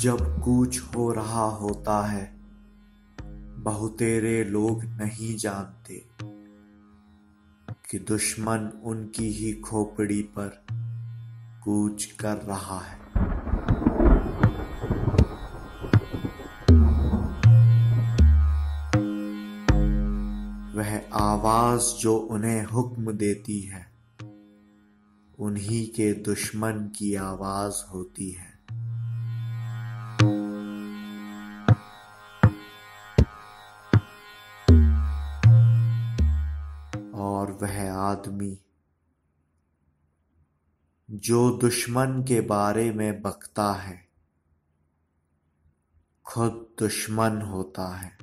जब कूच हो रहा होता है बहुतेरे लोग नहीं जानते कि दुश्मन उनकी ही खोपड़ी पर कूच कर रहा है। वह आवाज़ जो उन्हें हुक्म देती है, उन्हीं के दुश्मन की आवाज़ होती है। और वह आदमी। जो दुश्मन के बारे में बकता है खुद दुश्मन होता है।